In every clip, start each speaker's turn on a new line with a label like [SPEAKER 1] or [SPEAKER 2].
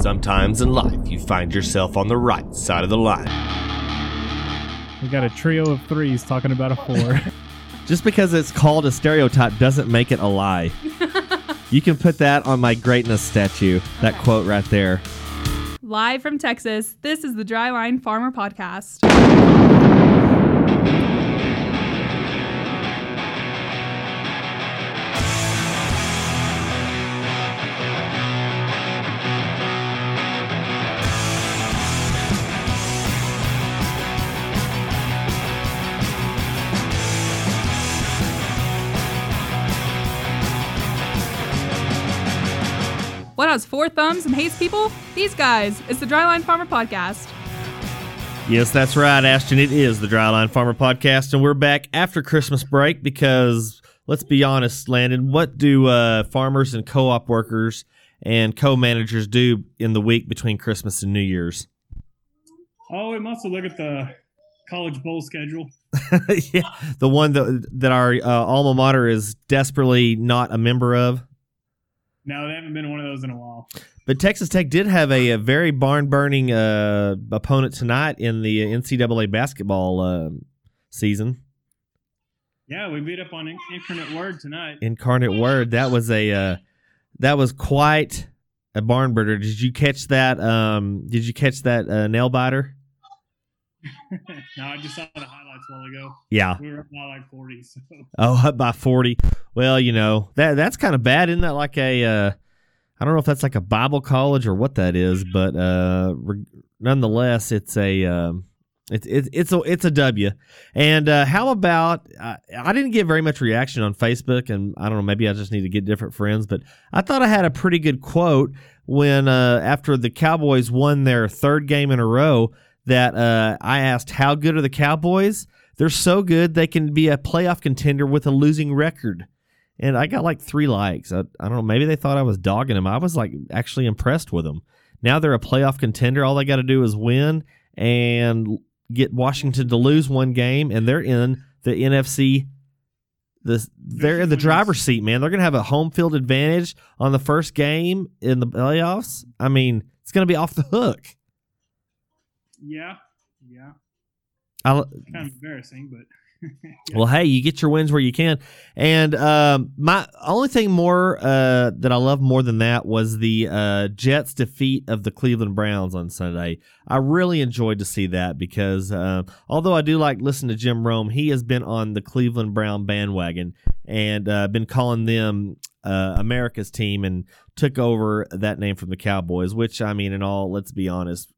[SPEAKER 1] Sometimes in life, you find yourself on the right side of the line.
[SPEAKER 2] We got a trio of threes talking about a four.
[SPEAKER 3] Just because it's called a stereotype doesn't make it a lie. you can put that on my greatness statue, that quote right there.
[SPEAKER 4] Live from Texas, this is the Dryline Farmer Podcast. What has four thumbs and hates people? These guys. It's the Dryline Farmer Podcast.
[SPEAKER 3] Yes, that's right, Ashton. It is the Dryline Farmer Podcast, and we're back after Christmas break because let's be honest, Landon, what do uh, farmers and co op workers and co managers do in the week between Christmas and New Year's?
[SPEAKER 5] Oh, we must look at the college bowl schedule.
[SPEAKER 3] yeah, the one that, that our uh, alma mater is desperately not a member of.
[SPEAKER 5] No, they haven't been one of those in a while.
[SPEAKER 3] But Texas Tech did have a, a very barn burning uh, opponent tonight in the NCAA basketball uh, season.
[SPEAKER 5] Yeah, we beat up on Incarnate Word tonight.
[SPEAKER 3] Incarnate Word. That was a uh, that was quite a barn burner. Did you catch that? Um, did you catch that uh, nail biter?
[SPEAKER 5] no, I just saw the highlights a while ago.
[SPEAKER 3] Yeah,
[SPEAKER 5] we were up by like forty. So.
[SPEAKER 3] Oh, up by forty. Well, you know that that's kind of bad, isn't that? Like a, uh, I don't know if that's like a Bible college or what that is, but uh, re- nonetheless, it's a. Um, it's it's it's a it's a W, and uh, how about uh, I didn't get very much reaction on Facebook, and I don't know maybe I just need to get different friends, but I thought I had a pretty good quote when uh, after the Cowboys won their third game in a row that uh, I asked how good are the Cowboys? They're so good they can be a playoff contender with a losing record. And I got like three likes. I, I don't know. Maybe they thought I was dogging them. I was like actually impressed with them. Now they're a playoff contender. All they got to do is win and get Washington to lose one game, and they're in the NFC. The, they're in the driver's seat, man. They're going to have a home field advantage on the first game in the playoffs. I mean, it's going to be off the hook.
[SPEAKER 5] Yeah, yeah.
[SPEAKER 3] I,
[SPEAKER 5] kind of embarrassing, but.
[SPEAKER 3] yeah. Well, hey, you get your wins where you can, and um, my only thing more uh, that I love more than that was the uh, Jets' defeat of the Cleveland Browns on Sunday. I really enjoyed to see that because uh, although I do like listening to Jim Rome, he has been on the Cleveland Brown bandwagon and uh, been calling them uh, America's team and took over that name from the Cowboys. Which I mean, in all, let's be honest,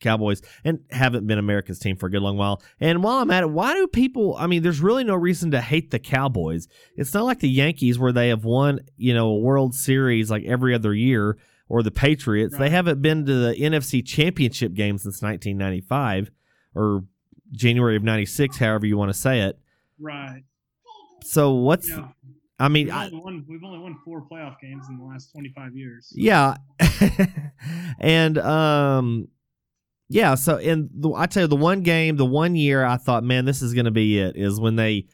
[SPEAKER 3] Cowboys and haven't been America's team for a good long while. And while I'm at it, why do people? I mean, there's really no reason to hate the Cowboys. It's not like the Yankees where they have won, you know, a World Series like every other year, or the Patriots. Right. They haven't been to the NFC Championship game since 1995 or January of '96, however you want to say it.
[SPEAKER 5] Right.
[SPEAKER 3] So what's
[SPEAKER 5] yeah.
[SPEAKER 3] I mean,
[SPEAKER 5] we've only, won, we've only won four playoff games in the last 25 years.
[SPEAKER 3] Yeah, and um, yeah, so in the, I tell you, the one game, the one year, I thought, man, this is going to be it. Is when they,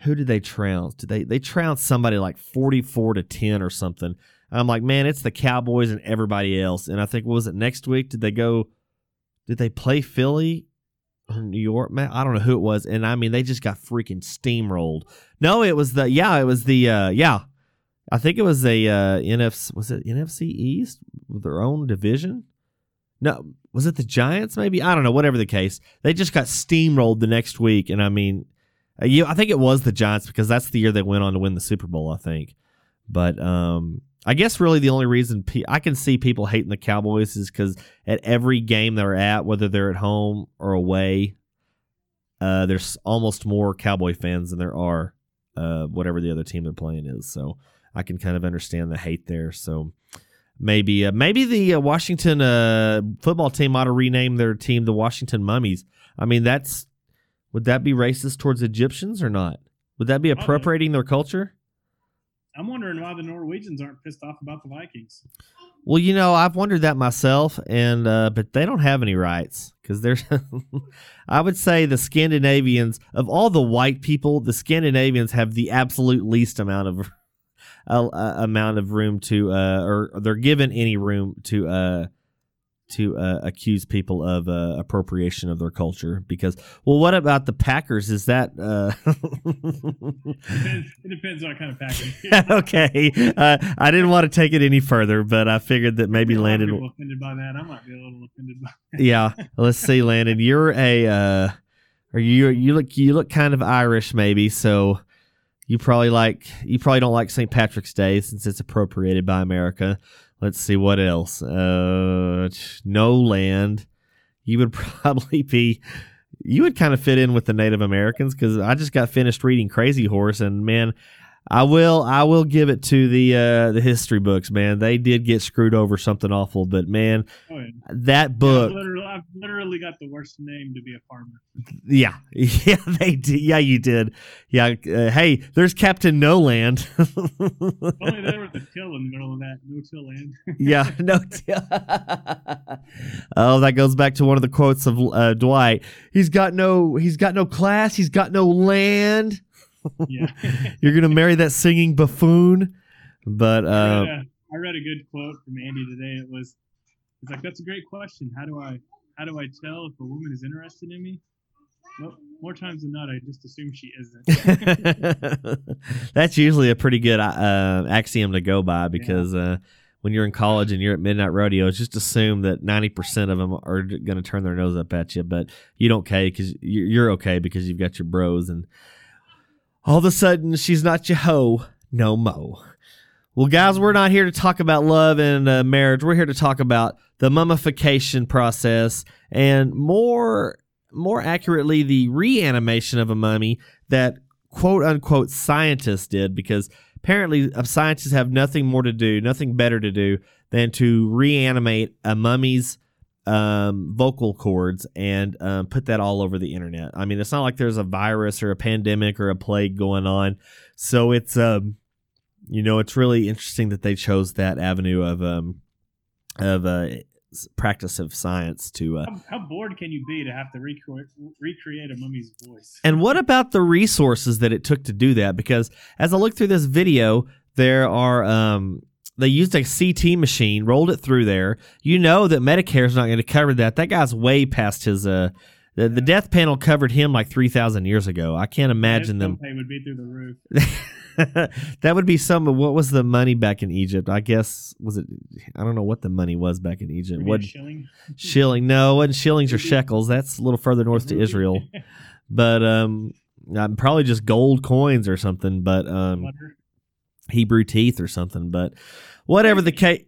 [SPEAKER 3] who did they trounce? Did they they trounced somebody like forty four to ten or something? I'm like, man, it's the Cowboys and everybody else. And I think, was it next week? Did they go? Did they play Philly or New York? Man, I don't know who it was. And I mean, they just got freaking steamrolled. No, it was the yeah, it was the uh, yeah. I think it was a uh, NFC. Was it NFC East with their own division? No, was it the Giants? Maybe I don't know. Whatever the case, they just got steamrolled the next week, and I mean, uh, you, I think it was the Giants because that's the year they went on to win the Super Bowl. I think, but um, I guess really the only reason I can see people hating the Cowboys is because at every game they're at, whether they're at home or away, uh, there's almost more Cowboy fans than there are uh, whatever the other team they're playing is. So I can kind of understand the hate there. So maybe uh, maybe the uh, Washington uh, football team ought to rename their team the Washington Mummies. I mean, that's would that be racist towards Egyptians or not? Would that be appropriating their culture?
[SPEAKER 5] I'm wondering why the Norwegians aren't pissed off about the Vikings.
[SPEAKER 3] Well, you know, I've wondered that myself, and uh, but they don't have any rights because there's. I would say the Scandinavians of all the white people, the Scandinavians have the absolute least amount of a, a amount of room to, uh, or they're given any room to uh, to uh, accuse people of uh, appropriation of their culture because well what about the packers is that uh
[SPEAKER 5] Depends, it depends what kind of package.
[SPEAKER 3] okay uh, i didn't want to take it any further but i figured that maybe
[SPEAKER 5] A lot of
[SPEAKER 3] landon
[SPEAKER 5] offended by that. I might be a little offended by.
[SPEAKER 3] yeah let's see landon you're a uh or you you look you look kind of irish maybe so you probably like you probably don't like st patrick's day since it's appropriated by america. Let's see what else? Uh no land. You would probably be you would kind of fit in with the native americans because i just got finished reading crazy horse and man I will I will give it to the uh the history books, man. They did get screwed over something awful, but man,
[SPEAKER 5] Oh, yeah.
[SPEAKER 3] that book
[SPEAKER 5] I've, literally, I've literally got the worst name to be a farmer.
[SPEAKER 3] Yeah, yeah, they did. Yeah, you did. Yeah. Uh, hey, there's Captain No Land.
[SPEAKER 5] Only there was a till in the middle of that. No till land.
[SPEAKER 3] yeah, no. Till. oh, that goes back to one of the quotes of uh, Dwight. He's got no. He's got no class. He's got no land.
[SPEAKER 5] Yeah.
[SPEAKER 3] You're gonna marry that singing buffoon. But
[SPEAKER 5] I,
[SPEAKER 3] uh,
[SPEAKER 5] read a, I read a good quote from Andy today. It was, it's like that's a great question. How do I how do I tell if a woman is interested in me? Well, more times than not, I just assume she isn't.
[SPEAKER 3] that's usually a pretty good uh, axiom to go by because uh, when you're in college and you're at midnight rodeos, just assume that 90% of them are going to turn their nose up at you, but you don't care because you're okay because you've got your bros, and all of a sudden she's not your hoe no mo. Well, guys, we're not here to talk about love and uh, marriage. We're here to talk about the mummification process and more more accurately the reanimation of a mummy that quote unquote scientists did because apparently uh, scientists have nothing more to do, nothing better to do than to reanimate a mummy's um, vocal cords and um, put that all over the internet. I mean, it's not like there's a virus or a pandemic or a plague going on, so it's um, you know, it's really interesting that they chose that avenue of um, of uh, practice of science to uh,
[SPEAKER 5] How, how bored can you be to have to recreate recreate a mummy's voice?
[SPEAKER 3] And what about the resources that it took to do that? Because as I look through this video, there are um, they used a CT machine, rolled it through there. You know that Medicare's not going to cover that. That guy's way past his uh. The, the death panel covered him like 3,000 years ago. I can't imagine them.
[SPEAKER 5] would be through the roof.
[SPEAKER 3] that would be some of what was the money back in Egypt? I guess was it I don't know what the money was back in Egypt. What
[SPEAKER 5] shilling.
[SPEAKER 3] shilling? No, it wasn't shillings or shekels. That's a little further north to Israel. But um probably just gold coins or something, but um
[SPEAKER 5] Butter.
[SPEAKER 3] Hebrew teeth or something, but whatever the case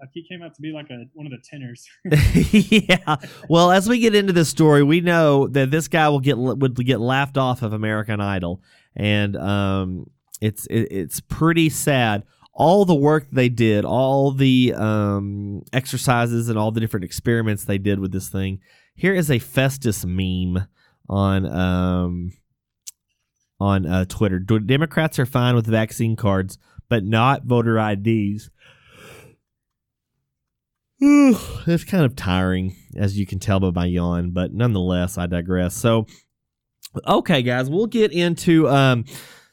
[SPEAKER 5] like, he came out to be like a one of the tenors.
[SPEAKER 3] yeah. Well, as we get into this story, we know that this guy will get would get laughed off of American Idol, and um, it's it, it's pretty sad. All the work they did, all the um, exercises, and all the different experiments they did with this thing. Here is a Festus meme on um, on uh, Twitter. Democrats are fine with vaccine cards, but not voter IDs. it's kind of tiring, as you can tell by my yawn, but nonetheless, I digress. So, okay, guys, we'll get into um,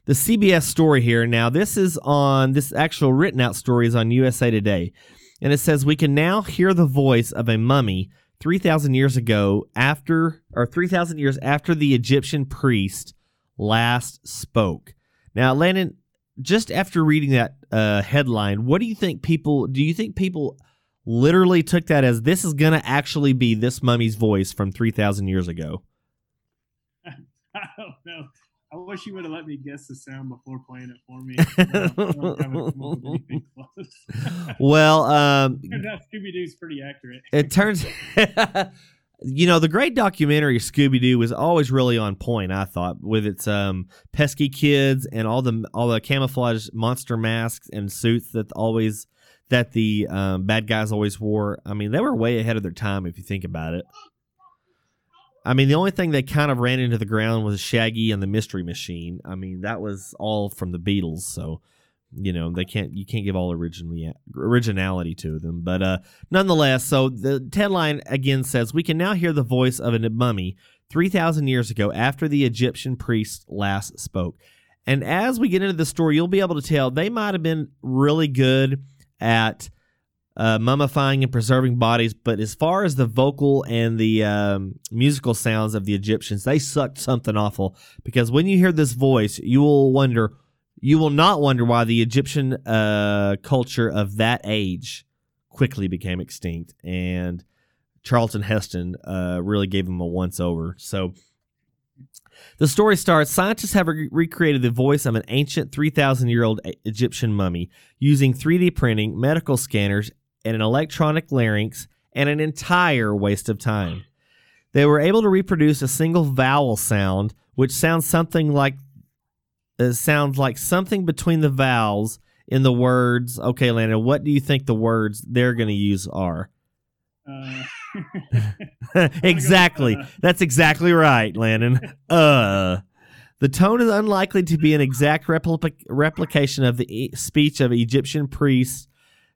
[SPEAKER 3] the CBS story here. Now, this is on this actual written out story is on USA Today, and it says we can now hear the voice of a mummy three thousand years ago, after or three thousand years after the Egyptian priest last spoke. Now, Landon, just after reading that uh, headline, what do you think people? Do you think people? literally took that as this is going to actually be this mummy's voice from 3,000 years ago.
[SPEAKER 5] I don't know. I wish you would have let me guess the sound before playing it for me. I don't- I don't have it come up with anything close.
[SPEAKER 3] Well, um,
[SPEAKER 5] Scooby Doo's pretty accurate.
[SPEAKER 3] it turns, you know, the great documentary Scooby Doo was always really on point. I thought with its um, pesky kids and all the all the camouflage monster masks and suits that always that the um, bad guys always wore. I mean, they were way ahead of their time if you think about it. I mean, the only thing that kind of ran into the ground was Shaggy and the Mystery Machine. I mean, that was all from the Beatles, so you know they can't you can't give all originally originality to them. But uh, nonetheless, so the headline again says we can now hear the voice of a mummy three thousand years ago after the Egyptian priest last spoke. And as we get into the story, you'll be able to tell they might have been really good at uh, mummifying and preserving bodies. But as far as the vocal and the um, musical sounds of the Egyptians, they sucked something awful. Because when you hear this voice, you will wonder, you will not wonder why the Egyptian uh, culture of that age quickly became extinct. And Charlton Heston uh, really gave him a once over. So the story starts scientists have re- recreated the voice of an ancient 3,000 year old Egyptian mummy using 3D printing, medical scanners, and an electronic larynx, and an entire waste of time. They were able to reproduce a single vowel sound, which sounds something like uh, sounds like something between the vowels in the words. Okay, Landon, what do you think the words they're going to use are?
[SPEAKER 5] Uh,
[SPEAKER 3] exactly.
[SPEAKER 5] uh.
[SPEAKER 3] That's exactly right, Landon. Uh. The tone is unlikely to be an exact repli- replication of the e- speech of Egyptian priest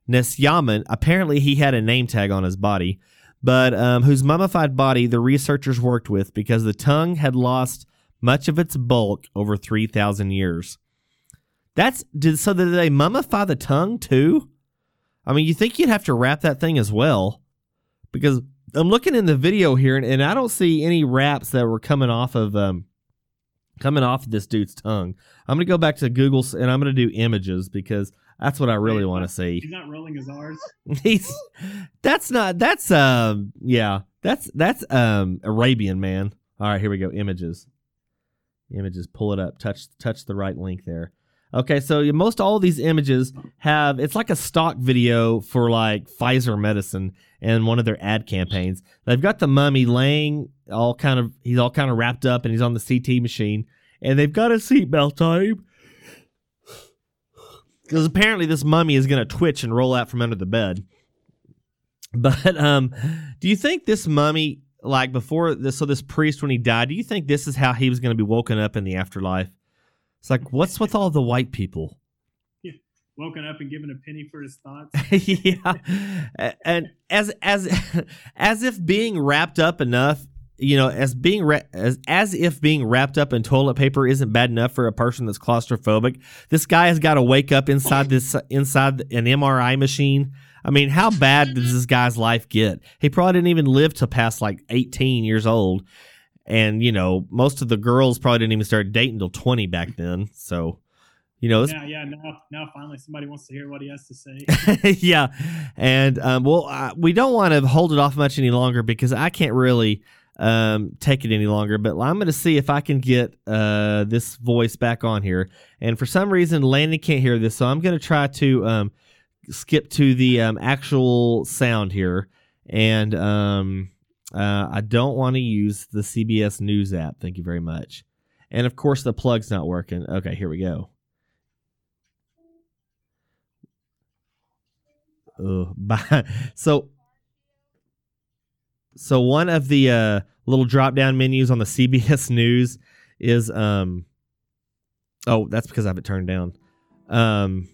[SPEAKER 3] Nesyamun. Apparently, he had a name tag on his body, but um, whose mummified body the researchers worked with because the tongue had lost much of its bulk over 3,000 years. That's did, so. Did they mummify the tongue too? I mean, you think you'd have to wrap that thing as well because I'm looking in the video here and, and I don't see any wraps that were coming off of um coming off of this dude's tongue. I'm gonna go back to Google and I'm gonna do images because that's what I really want to see.
[SPEAKER 5] He's not rolling his R's.
[SPEAKER 3] He's that's not that's um yeah that's that's um Arabian man. All right, here we go. Images, images. Pull it up. Touch touch the right link there. Okay, so most all these images have it's like a stock video for like Pfizer medicine and one of their ad campaigns. They've got the mummy laying all kind of he's all kind of wrapped up and he's on the CT machine and they've got a seatbelt on. Because apparently this mummy is going to twitch and roll out from under the bed. But um, do you think this mummy, like before this, so this priest when he died, do you think this is how he was going to be woken up in the afterlife? It's like, what's with all the white people? Yeah.
[SPEAKER 5] Woken up and given a penny for his thoughts.
[SPEAKER 3] yeah, and as as as if being wrapped up enough, you know, as being ra- as as if being wrapped up in toilet paper isn't bad enough for a person that's claustrophobic. This guy has got to wake up inside this inside an MRI machine. I mean, how bad does this guy's life get? He probably didn't even live to past like 18 years old. And, you know, most of the girls probably didn't even start dating till 20 back then. So, you know,
[SPEAKER 5] yeah, yeah. Now, now finally somebody wants to hear what he has to say.
[SPEAKER 3] yeah, and um, well, uh, we don't want to hold it off much any longer because I can't really um, take it any longer. But I'm going to see if I can get uh, this voice back on here. And for some reason, Landon can't hear this, so I'm going to try to um, skip to the um, actual sound here. And um, uh, I don't want to use the CBS News app. Thank you very much. And of course, the plug's not working. Okay, here we go. So so one of the uh, little drop down menus on the CBS News is um oh that's because I have it turned down. Um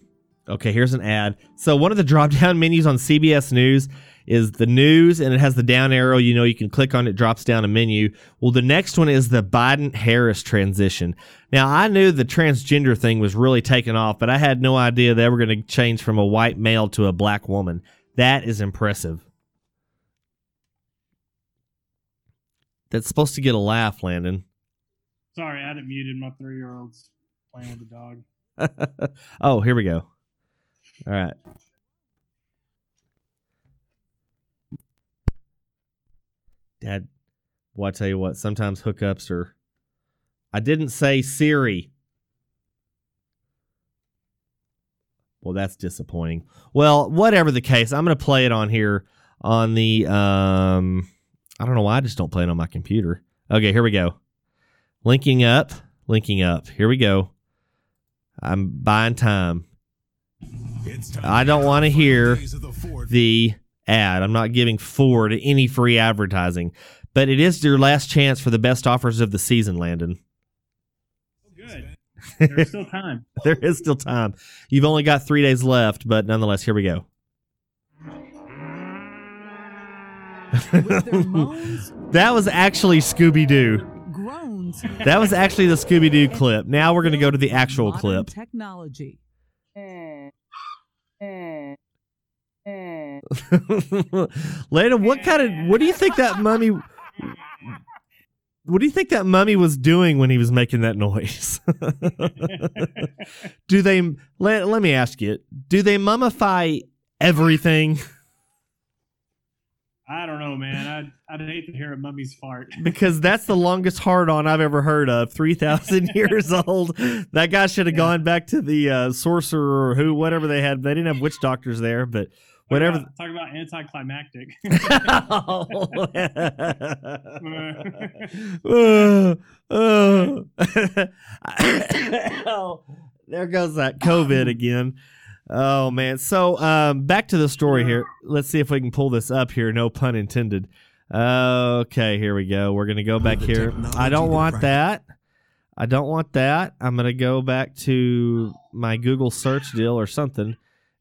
[SPEAKER 3] okay, here's an ad. So one of the drop down menus on CBS News is the news and it has the down arrow, you know you can click on it drops down a menu. Well, the next one is the Biden Harris transition. Now, I knew the transgender thing was really taking off, but I had no idea they were going to change from a white male to a black woman. That is impressive. That's supposed to get a laugh, Landon.
[SPEAKER 5] Sorry, I had it muted. My three year old's playing with the dog.
[SPEAKER 3] oh, here we go. All right. Dad, well, I tell you what, sometimes hookups are. I didn't say Siri. Well, that's disappointing. Well, whatever the case, I'm going to play it on here on the. um I don't know why I just don't play it on my computer. Okay, here we go. Linking up, linking up. Here we go. I'm buying time. I don't want to hear the ad. I'm not giving Ford any free advertising, but it is your last chance for the best offers of the season, Landon.
[SPEAKER 5] Good. There's still time.
[SPEAKER 3] There is still time. You've only got three days left, but nonetheless, here we go.
[SPEAKER 6] With their moans,
[SPEAKER 3] That was actually Scooby Doo.
[SPEAKER 6] groans,
[SPEAKER 3] That was actually the Scooby Doo clip. Now we're going to go to the actual clip.
[SPEAKER 6] Technology. Hmm. Eh. Eh.
[SPEAKER 3] Lena, what kind of what do you think that mummy what do you think that mummy was doing when he was making that noise? do they let, let me ask you, do they mummify everything?
[SPEAKER 5] I don't know, man. I'd, I'd hate to hear a mummy's fart.
[SPEAKER 3] Because that's the longest hard on I've ever heard of. 3,000 years old. That guy should have gone back to the uh, sorcerer or who, whatever they had. They didn't have witch doctors there, but whatever.
[SPEAKER 5] Talk about, talk about anticlimactic.
[SPEAKER 3] Uh. Oh, there goes that COVID again. Oh man. So um, back to the story here. Let's see if we can pull this up here. No pun intended. Okay, here we go. We're gonna go back
[SPEAKER 7] the
[SPEAKER 3] here. I don't want that. I don't want that. I'm gonna go back to my Google search deal or something,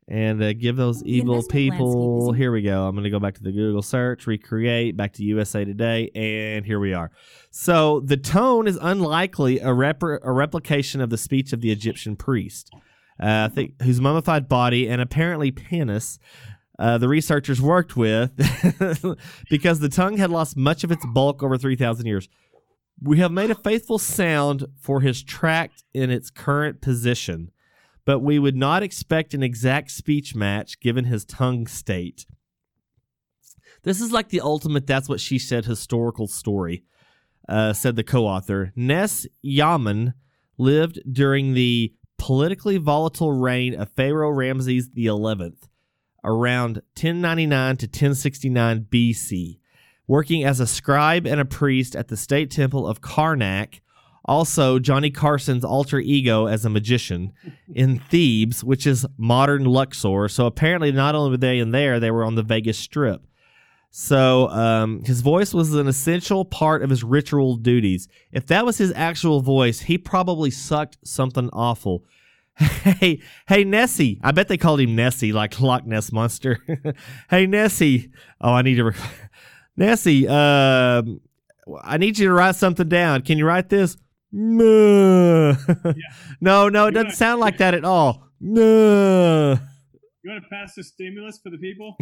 [SPEAKER 3] and uh, give those evil people. Here we go. I'm gonna go back to the Google search, recreate, back to USA Today, and here we are. So the tone is unlikely a, rep- a replication of the speech of the Egyptian priest, uh, I think, whose mummified body and apparently penis uh, the researchers worked with, because the tongue had lost much of its bulk over 3,000 years. We have made a faithful sound for his tract in its current position, but we would not expect an exact speech match given his tongue state. This is like the ultimate that's what she said historical story, uh, said the co author. Ness Yaman lived during the politically volatile reign of Pharaoh Ramses XI, around 1099 to 1069 BC, working as a scribe and a priest at the state temple of Karnak. Also, Johnny Carson's alter ego as a magician in Thebes, which is modern Luxor. So apparently, not only were they in there, they were on the Vegas Strip. So um, his voice was an essential part of his ritual duties. If that was his actual voice, he probably sucked something awful. Hey, hey, Nessie. I bet they called him Nessie, like Loch Ness Monster. hey, Nessie. Oh, I need to. Re- Nessie, um, I need you to write something down. Can you write this? No, no, no, it doesn't sound like that at all. No.
[SPEAKER 5] You want to pass the stimulus for the people?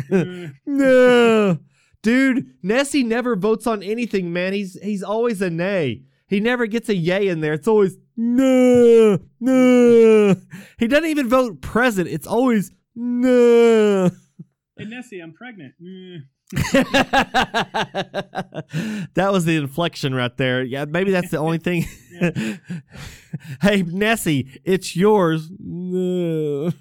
[SPEAKER 3] No, dude, Nessie never votes on anything, man. He's he's always a nay. He never gets a yay in there. It's always no, no. He doesn't even vote present. It's always no.
[SPEAKER 5] hey, Nessie, I'm pregnant.
[SPEAKER 3] That was the inflection right there. Yeah, maybe that's the only thing. hey, Nessie, it's yours. No.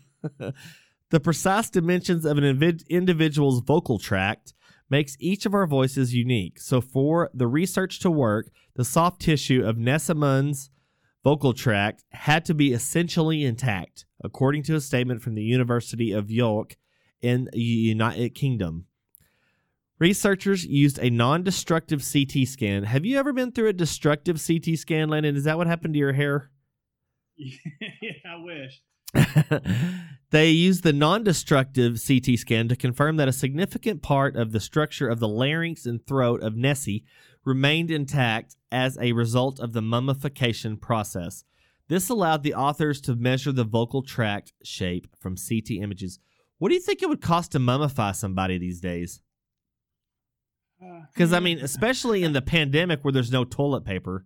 [SPEAKER 3] the precise dimensions of an individual's vocal tract makes each of our voices unique. So, for the research to work, the soft tissue of Nesyamun's vocal tract had to be essentially intact, according to a statement from the University of York in the United Kingdom. Researchers used a non destructive CT scan. Have you ever been through a destructive CT scan, Landon? Is that what happened to your hair?
[SPEAKER 5] yeah, I wish.
[SPEAKER 3] they used the non destructive CT scan to confirm that a significant part of the structure of the larynx and throat of Nessie remained intact as a result of the mummification process. This allowed the authors to measure the vocal tract shape from CT images. What do you think it would cost to mummify somebody these days?
[SPEAKER 5] Uh,
[SPEAKER 3] Because, I mean, especially in the pandemic where there's no toilet paper.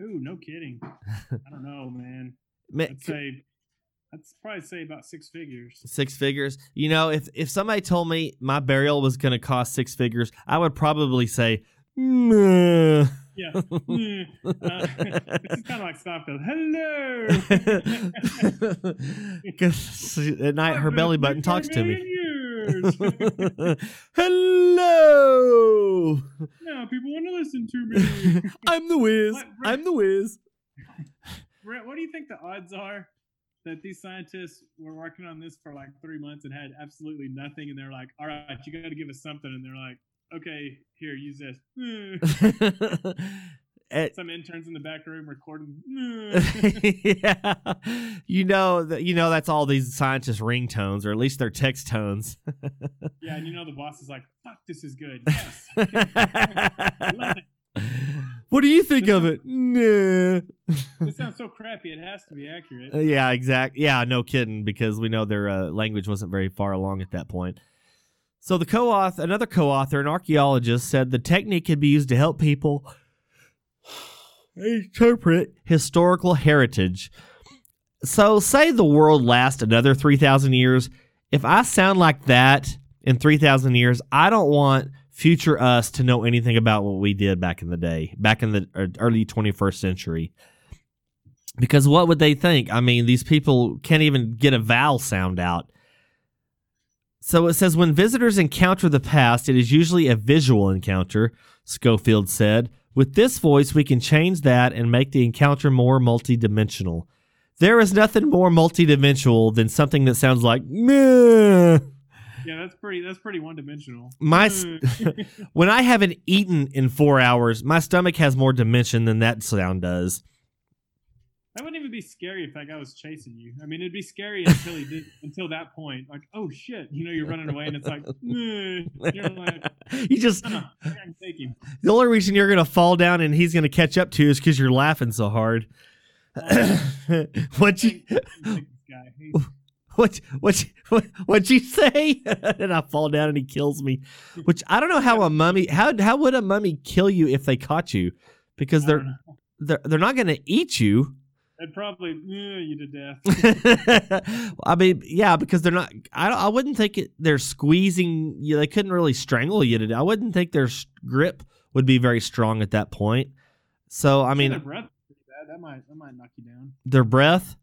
[SPEAKER 5] Ooh, no kidding. I don't know, man.
[SPEAKER 3] Ma-
[SPEAKER 5] I'd say, I'd probably say about six figures.
[SPEAKER 3] Six figures. You know, if if somebody told me my burial was going to cost six figures, I would probably say.
[SPEAKER 5] Yeah. Mm, uh, is kind of like Seinfeld. Hello.
[SPEAKER 3] Because at night her belly button talks to me. Hello,
[SPEAKER 5] now people want to listen to me.
[SPEAKER 3] I'm the Wiz.
[SPEAKER 5] What-
[SPEAKER 3] I'm the Wiz.
[SPEAKER 5] Brett, what do you think the odds are that these scientists were working on this for like three months and had absolutely nothing, and they're like, "All right, you got to give us something," and they're like, "Okay, here, use this."
[SPEAKER 3] Eh,
[SPEAKER 5] Some interns in the back room recording.
[SPEAKER 3] yeah, you know that you know that's all these scientists' ringtones, or at least their text tones.
[SPEAKER 5] yeah, and you know the boss is like, "Fuck, this is good." Yes. It.
[SPEAKER 3] what do you think of it? Nah.
[SPEAKER 5] This sounds so crappy. It has to be accurate.
[SPEAKER 3] Uh, yeah, exact. Yeah, no kidding, because we know their uh, language wasn't very far along at that point. So the co-author, another co-author, an archaeologist, said the technique could be used to help people interpret historical heritage. So, say the world lasts another three thousand years. If I sound like that in three thousand years, I don't want future us to know anything about what we did back in the day, back in the uh, early twenty first century because what would they think? I mean, these people can't even get a vowel sound out. So it says when visitors encounter the past, it is usually a visual encounter, Schofield said. With this voice, we can change that and make the encounter more multidimensional. There is nothing more multidimensional than something that sounds like meh.
[SPEAKER 5] Yeah, that's pretty. That's pretty one dimensional.
[SPEAKER 3] My s- hmm. when I haven't eaten in four hours, my stomach has more dimension than that sound does.
[SPEAKER 5] That wouldn't even be scary if that guy was chasing you. I mean, it'd be scary until he did until that point. Like, oh shit, you know, you're running away, and it's like, "Nah." Hmm, you're like,
[SPEAKER 3] you just
[SPEAKER 5] "Huh, I take him.
[SPEAKER 3] The only reason you're gonna fall down and he's gonna catch up to you is because you're laughing so hard. Oh, what you
[SPEAKER 5] Take this guy. He-
[SPEAKER 3] what what what what'd you say? and I fall down and he kills me. Which I don't know how a mummy how how would a mummy kill you if they caught you? Because they're they're they're not gonna eat you.
[SPEAKER 5] They'd probably yeah, you to death.
[SPEAKER 3] I mean, yeah, because they're not. I don't, I wouldn't think it, they're squeezing you. They couldn't really strangle you. To, I wouldn't think their grip would be very strong at that point. So I mean,
[SPEAKER 5] their breath. That might that might knock you down.
[SPEAKER 3] their breath.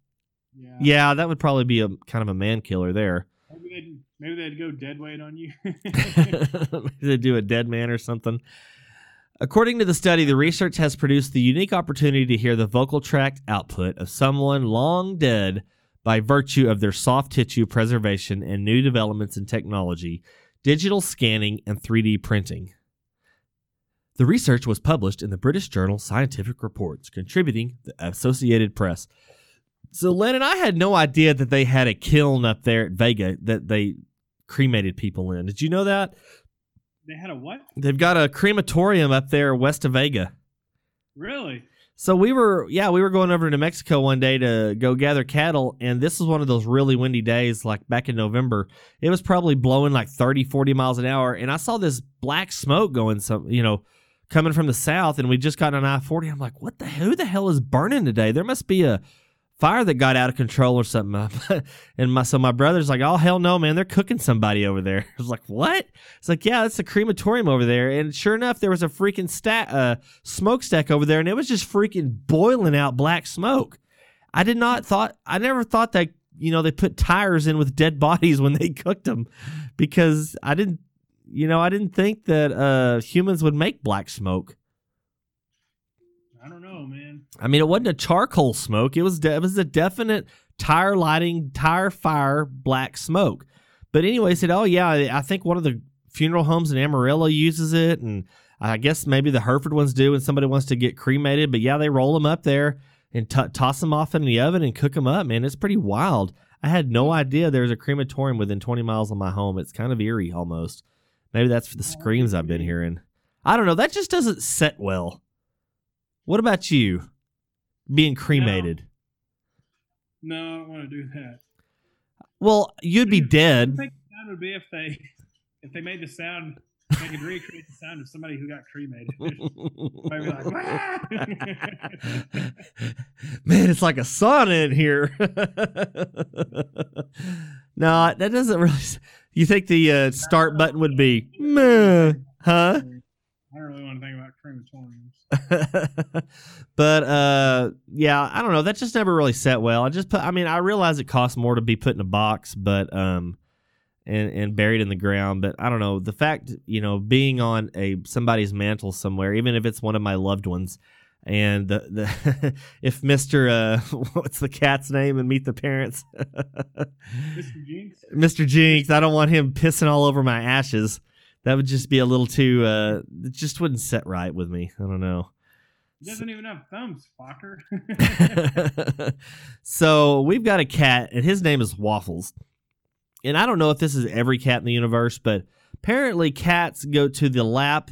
[SPEAKER 5] Yeah.
[SPEAKER 3] Yeah, that would probably be a kind of a man killer there.
[SPEAKER 5] Maybe they'd maybe they'd go dead weight on you.
[SPEAKER 3] they'd do a dead man or something. According to the study, the research has produced the unique opportunity to hear the vocal tract output of someone long dead by virtue of their soft tissue preservation and new developments in technology, digital scanning, and 3D printing. The research was published in the British journal Scientific Reports, contributing the Associated Press. So, Lennon, I had no idea that they had a kiln up there at Vega that they cremated people in. Did you know that?
[SPEAKER 5] they had a what?
[SPEAKER 3] They've got a crematorium up there west of Vega.
[SPEAKER 5] Really?
[SPEAKER 3] So we were, yeah, we were going over to New Mexico one day to go gather cattle, and this was one of those really windy days, like back in November. It was probably blowing like 30, 40 miles an hour, and I saw this black smoke going, some, you know, coming from the south, and we just got on I 40. I'm like, what the, who the hell is burning today? There must be a fire that got out of control or something. and my, so my brother's like, oh, hell no, man, they're cooking somebody over there. I was like, what? It's like, yeah, that's a crematorium over there. And sure enough, there was a freaking sta- uh, smokestack over there, and it was just freaking boiling out black smoke. I did not thought, I never thought that, you know, they put tires in with dead bodies when they cooked them because I didn't, you know, I didn't think that uh, humans would make black smoke.
[SPEAKER 5] I don't know, man.
[SPEAKER 3] I mean, it wasn't a charcoal smoke. It was de- it was a definite tire lighting, tire fire, black smoke. But anyway, he said, "Oh yeah, I think one of the funeral homes in Amarillo uses it, and I guess maybe the Hereford ones do, and somebody wants to get cremated. But yeah, they roll them up there and t- toss them off in the oven and cook them up. Man, it's pretty wild. I had no idea there's a crematorium within 20 miles of my home. It's kind of eerie almost. Maybe that's for the screams I've been hearing. I don't know. That just doesn't set well. What about you? Being cremated.
[SPEAKER 5] No, I don't want to do that.
[SPEAKER 3] Well, you'd be dead.
[SPEAKER 5] I think the sound would be if they if they made the sound they could recreate the sound of somebody who got cremated. Maybe like "Wah!"
[SPEAKER 3] Man, it's like a sauna in here. no, that doesn't really. You think the uh, start button would be, meh, huh?
[SPEAKER 5] I don't really want to think about crematoriums.
[SPEAKER 3] but uh, yeah, I don't know. That just never really set well. I just put. I mean, I realize it costs more to be put in a box, but um, and and buried in the ground. But I don't know the fact, you know, being on a somebody's mantle somewhere, even if it's one of my loved ones. And the, the if Mister uh what's the cat's name and Meet the Parents,
[SPEAKER 5] Mr. Jinx?
[SPEAKER 3] Mr. Jinx, I don't want him pissing all over my ashes. That would just be a little too. uh It just wouldn't set right with me. I don't know.
[SPEAKER 5] He doesn't even have thumbs, fucker.
[SPEAKER 3] so we've got a cat, and his name is Waffles. And I don't know if this is every cat in the universe, but apparently cats go to the lap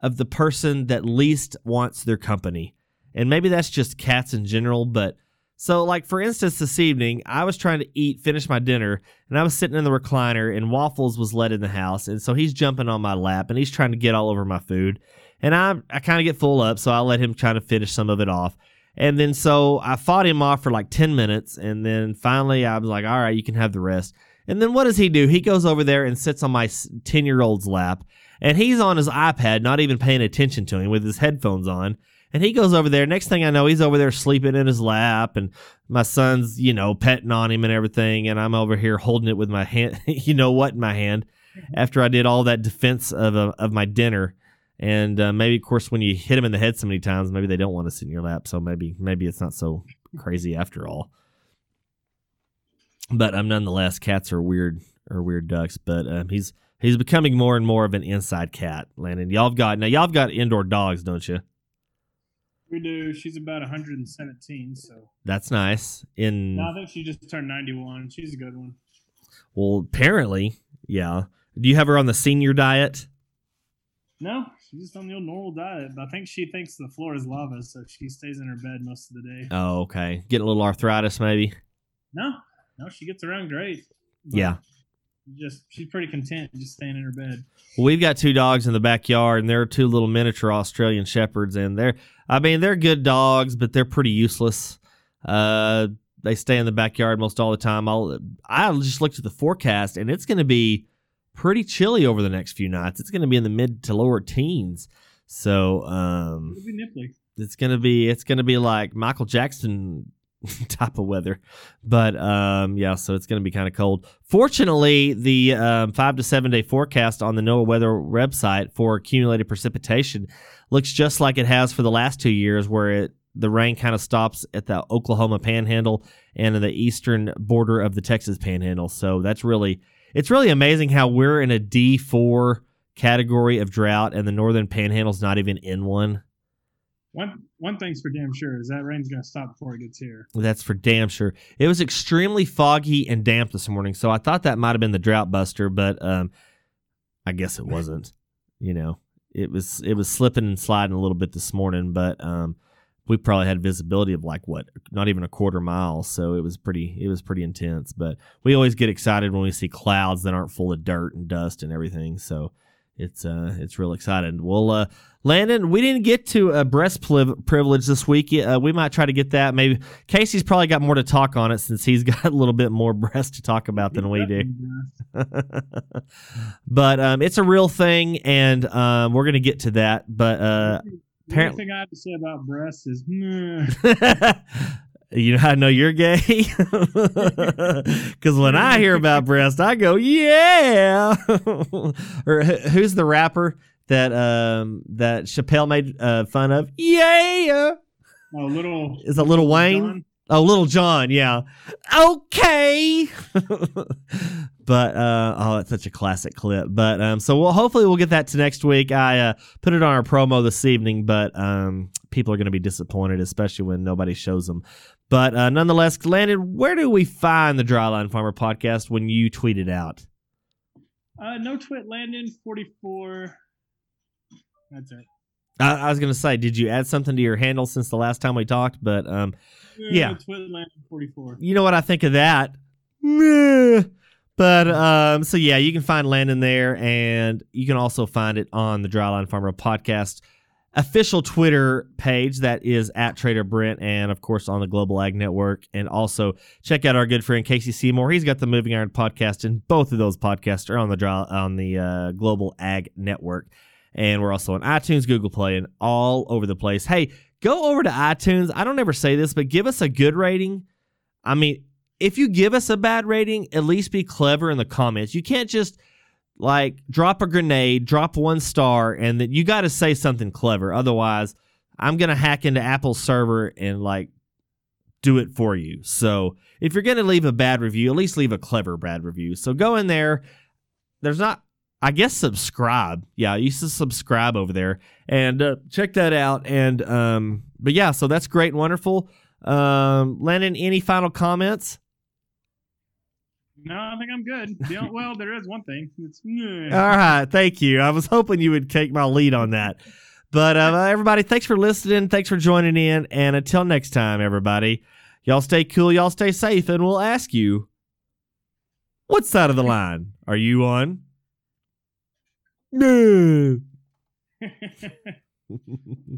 [SPEAKER 3] of the person that least wants their company. And maybe that's just cats in general, but so like for instance this evening, I was trying to eat finish my dinner and I was sitting in the recliner and Waffles was let in the house and so he's jumping on my lap and he's trying to get all over my food. And I I kind of get full up, so I let him try to finish some of it off. And then so I fought him off for like 10 minutes and then finally I was like, "All right, you can have the rest." And then what does he do? He goes over there and sits on my 10 year old's lap, and he's on his iPad, not even paying attention to him with his headphones on. And he goes over there. Next thing I know, he's over there sleeping in his lap, and my son's, you know, petting on him and everything. And I'm over here holding it with my hand, you know what, in my hand, after I did all that defense of uh, of my dinner. And uh, maybe, of course, when you hit them in the head so many times, maybe they don't want to sit in your lap. So maybe, maybe it's not so crazy after all but um, nonetheless, cats are weird or weird ducks. But um, he's he's becoming more and more of an inside cat. Landon, y'all have got now y'all have got indoor dogs, don't you?
[SPEAKER 5] We do. She's about 117, so.
[SPEAKER 3] That's nice. In
[SPEAKER 5] No, I think she just turned 91. She's a good one.
[SPEAKER 3] well, apparently, yeah. Do you have her on the senior diet?
[SPEAKER 5] No, she's just on the old normal diet. But I think she thinks the floor is lava, so she stays in her bed most of the day.
[SPEAKER 3] Oh, okay. Getting a little arthritis, maybe.
[SPEAKER 5] No, no, she gets around great.
[SPEAKER 3] Yeah.
[SPEAKER 5] Just she's pretty content just staying in her bed.
[SPEAKER 3] We've got two dogs in the backyard, and they're two little miniature Australian shepherds, and they're, I mean, they're good dogs, but they're pretty useless. Uh, they stay in the backyard most all the time. I'll, I just looked at the forecast, and it's going to be pretty chilly over the next few nights. It's going to be in the mid to lower teens, so um,
[SPEAKER 5] It'll be nipply.
[SPEAKER 3] it's gonna be it's gonna be like Michael Jackson type of weather. But um, yeah, so it's gonna be kind of cold. Fortunately, the um, five to seven day forecast on the NOAA weather website for accumulated precipitation looks just like it has for the last two years, where it the rain kind of stops at the Oklahoma Panhandle and the eastern border of the Texas Panhandle. So that's really it's really amazing how we're in a D four category of drought and the northern panhandle's not even in one.
[SPEAKER 5] One one thing's for damn sure is that rain's gonna stop before it gets here.
[SPEAKER 3] That's for damn sure. It was extremely foggy and damp this morning, so I thought that might have been the drought buster, but um, I guess it wasn't. You know, it was it was slipping and sliding a little bit this morning, but um, we probably had visibility of like what, not even a quarter mile, so it was pretty it was pretty intense. But we always get excited when we see clouds that aren't full of dirt and dust and everything. So it's uh it's real exciting. Well, uh, Landon, we didn't get to uh, breast pliv- privilege this week. Uh, we might try to get that. Maybe Casey's probably got more to talk on it since he's got a little bit more breast to talk about than we do. but um, it's a real thing, and um, we're gonna get to that. But uh,
[SPEAKER 5] The
[SPEAKER 3] apparently-
[SPEAKER 5] only thing I have to say about breasts is.
[SPEAKER 3] You know how I know you're gay? Because when I hear about breast, I go, yeah. or who's the rapper that um that Chappelle made uh, fun of? Yeah.
[SPEAKER 5] oh, little
[SPEAKER 3] Is it Little Wayne?
[SPEAKER 5] John?
[SPEAKER 3] Oh, Little John, yeah. Okay. but uh oh, it's such a classic clip. But um so we'll hopefully we'll get that to next week. I uh put it on our promo this evening, but um people are going to be disappointed especially when nobody shows them. But uh nonetheless, Landon, where do we find the Dryline Farmer podcast when you tweet it out?
[SPEAKER 5] Uh, no twit Landon forty four. That's it.
[SPEAKER 3] I, I was going to say, did you add something to your handle since the last time we talked? But um Yeah.
[SPEAKER 5] No twit Landon forty four.
[SPEAKER 3] you know what I think of that? Meh. But um, so yeah, you can find Landon there, and you can also find it on the Dryline Farmer podcast official Twitter page that is at Trader Brent, and of course on the Global Ag Network. And also check out our good friend Casey Seymour. He's got the Moving Iron podcast, and both of those podcasts are on the dry, on the uh, Global Ag Network. And we're also on iTunes, Google Play, and all over the place. Hey, go over to iTunes. I don't ever say this, but give us a good rating. I mean, if you give us a bad rating, at least be clever in the comments. You can't just like drop a grenade, drop one star, and then you got to say something clever. Otherwise, I'm gonna hack into Apple's server and like do it for you. So if you're gonna leave a bad review, at least leave a clever bad review. So go in there. There's not. I guess subscribe. Yeah, you should subscribe over there and uh, check that out. And um, but yeah, so that's great and wonderful. Um, Lennon, any final comments?
[SPEAKER 5] No, I think I'm good. The on- well, there is one thing. It's
[SPEAKER 3] All right, thank you. I was hoping you would take my lead on that. But uh, everybody, thanks for listening. Thanks for joining in. And until next time, everybody, y'all stay cool, y'all stay safe, and we'll ask you, what side of the line are you on? No.